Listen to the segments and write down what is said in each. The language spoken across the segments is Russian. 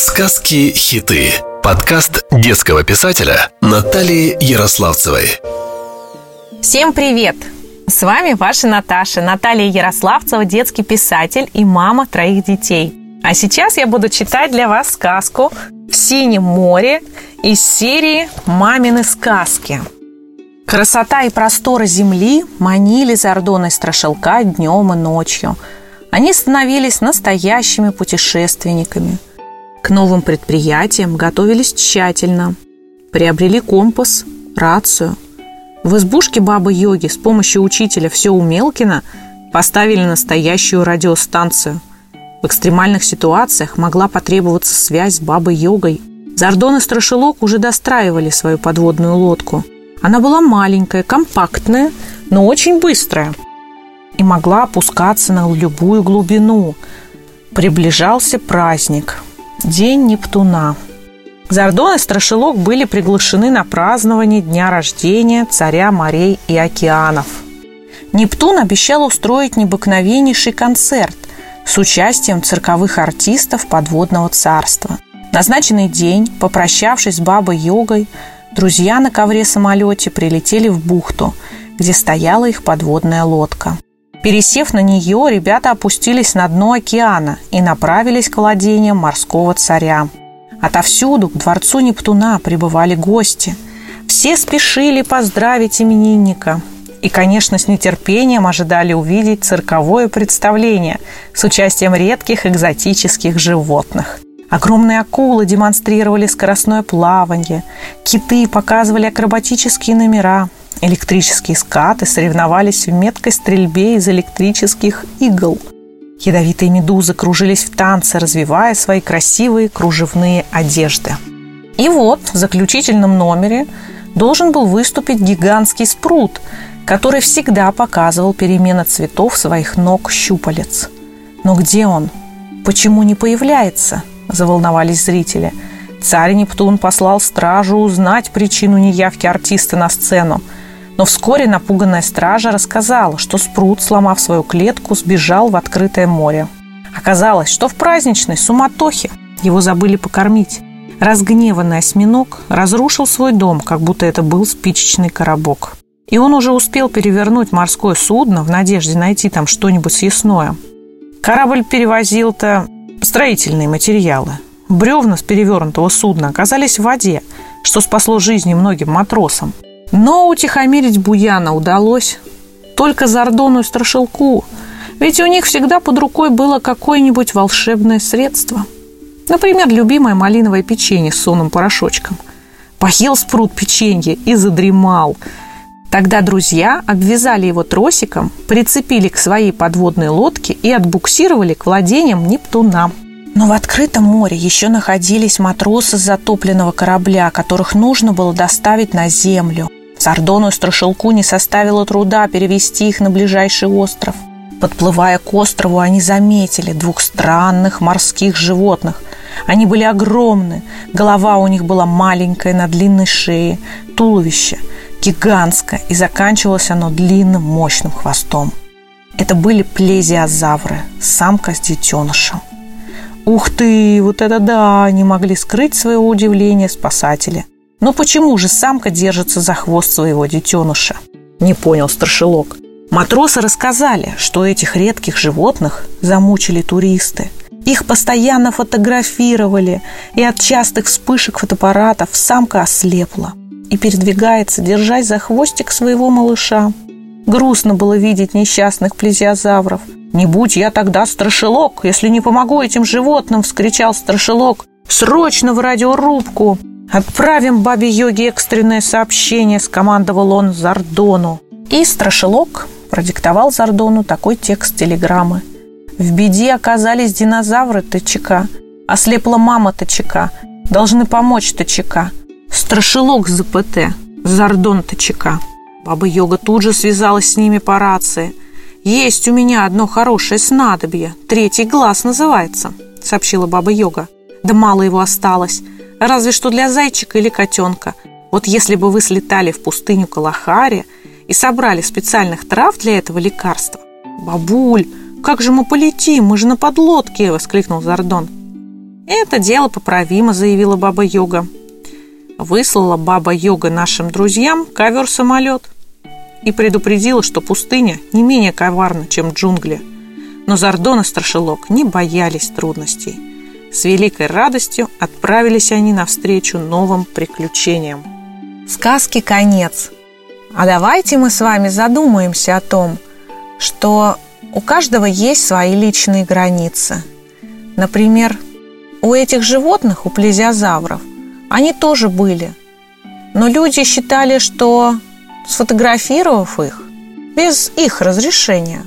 Сказки-хиты. Подкаст детского писателя Натальи Ярославцевой. Всем привет! С вами ваша Наташа, Наталья Ярославцева, детский писатель и мама троих детей. А сейчас я буду читать для вас сказку «В синем море» из серии «Мамины сказки». Красота и просторы земли манили Зардоной Страшилка днем и ночью. Они становились настоящими путешественниками – к новым предприятиям готовились тщательно. Приобрели компас, рацию. В избушке бабы-йоги с помощью учителя все Умелкина поставили настоящую радиостанцию. В экстремальных ситуациях могла потребоваться связь с бабой-йогой. Зардон и Страшилок уже достраивали свою подводную лодку. Она была маленькая, компактная, но очень быстрая и могла опускаться на любую глубину. Приближался праздник – День Нептуна. Зардон и Страшилок были приглашены на празднование дня рождения царя морей и океанов. Нептун обещал устроить необыкновеннейший концерт с участием цирковых артистов подводного царства. Назначенный день, попрощавшись с бабой Йогой, друзья на ковре-самолете прилетели в бухту, где стояла их подводная лодка. Пересев на нее, ребята опустились на дно океана и направились к владениям морского царя. Отовсюду к дворцу Нептуна прибывали гости. Все спешили поздравить именинника. И, конечно, с нетерпением ожидали увидеть цирковое представление с участием редких экзотических животных. Огромные акулы демонстрировали скоростное плавание, киты показывали акробатические номера, Электрические скаты соревновались в меткой стрельбе из электрических игл. Ядовитые медузы кружились в танце, развивая свои красивые кружевные одежды. И вот в заключительном номере должен был выступить гигантский спрут, который всегда показывал перемена цветов своих ног щупалец. Но где он? Почему не появляется? Заволновались зрители. Царь Нептун послал стражу узнать причину неявки артиста на сцену – но вскоре напуганная стража рассказала, что Спрут, сломав свою клетку, сбежал в открытое море. Оказалось, что в праздничной суматохе его забыли покормить. Разгневанный осьминог разрушил свой дом, как будто это был спичечный коробок. И он уже успел перевернуть морское судно в надежде найти там что-нибудь съестное. Корабль перевозил-то строительные материалы. Бревна с перевернутого судна оказались в воде, что спасло жизни многим матросам – но утихомирить Буяна удалось только Зардону и Страшилку, ведь у них всегда под рукой было какое-нибудь волшебное средство. Например, любимое малиновое печенье с сонным порошочком. Поел спрут печенье и задремал. Тогда друзья обвязали его тросиком, прицепили к своей подводной лодке и отбуксировали к владениям Нептуна. Но в открытом море еще находились матросы затопленного корабля, которых нужно было доставить на землю. Сардону и Страшилку не составило труда перевести их на ближайший остров. Подплывая к острову, они заметили двух странных морских животных. Они были огромны, голова у них была маленькая на длинной шее, туловище гигантское, и заканчивалось оно длинным мощным хвостом. Это были плезиозавры, самка с детенышем. Ух ты, вот это да, не могли скрыть своего удивления спасатели – но почему же самка держится за хвост своего детеныша? Не понял старшелок. Матросы рассказали, что этих редких животных замучили туристы. Их постоянно фотографировали, и от частых вспышек фотоаппаратов самка ослепла и передвигается, держась за хвостик своего малыша. Грустно было видеть несчастных плезиозавров. «Не будь я тогда страшилок, если не помогу этим животным!» – вскричал страшилок. «Срочно в радиорубку!» «Отправим бабе Йоге экстренное сообщение», – скомандовал он Зардону. И Страшилок продиктовал Зардону такой текст телеграммы. «В беде оказались динозавры ТЧК. Ослепла мама ТЧК. Должны помочь ТЧК. Страшилок ЗПТ. Зардон ТЧК». Баба Йога тут же связалась с ними по рации. «Есть у меня одно хорошее снадобье. Третий глаз называется», – сообщила Баба Йога. «Да мало его осталось». Разве что для зайчика или котенка. Вот если бы вы слетали в пустыню Калахари и собрали специальных трав для этого лекарства. «Бабуль, как же мы полетим? Мы же на подлодке!» – воскликнул Зардон. Это дело поправимо, заявила Баба Йога. Выслала Баба Йога нашим друзьям ковер-самолет и предупредила, что пустыня не менее коварна, чем джунгли. Но Зардон и Страшилок не боялись трудностей. С великой радостью отправились они навстречу новым приключениям. Сказки конец. А давайте мы с вами задумаемся о том, что у каждого есть свои личные границы. Например, у этих животных, у плезиозавров, они тоже были. Но люди считали, что сфотографировав их, без их разрешения,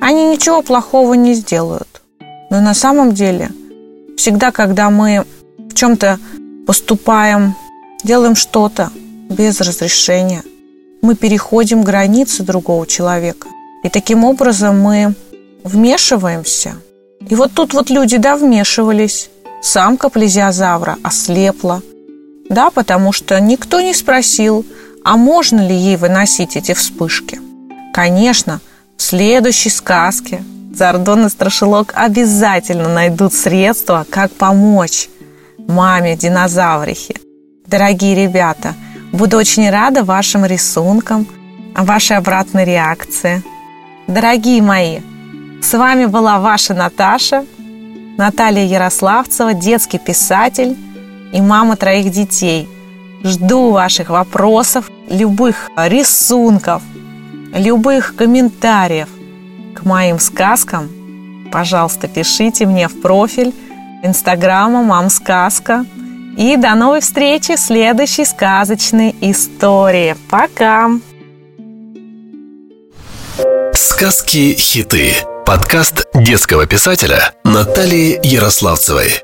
они ничего плохого не сделают. Но на самом деле, всегда, когда мы в чем-то поступаем, делаем что-то без разрешения, мы переходим границы другого человека. И таким образом мы вмешиваемся. И вот тут вот люди, да, вмешивались. Самка плезиозавра ослепла. Да, потому что никто не спросил, а можно ли ей выносить эти вспышки. Конечно, в следующей сказке Зардон и Страшилок обязательно найдут средства, как помочь маме динозаврихе. Дорогие ребята, буду очень рада вашим рисункам, вашей обратной реакции – Дорогие мои, с вами была ваша Наташа, Наталья Ярославцева, детский писатель и мама троих детей. Жду ваших вопросов, любых рисунков, любых комментариев моим сказкам. Пожалуйста, пишите мне в профиль Инстаграма «Мам Сказка». И до новой встречи в следующей сказочной истории. Пока! Сказки-хиты. Подкаст детского писателя Натальи Ярославцевой.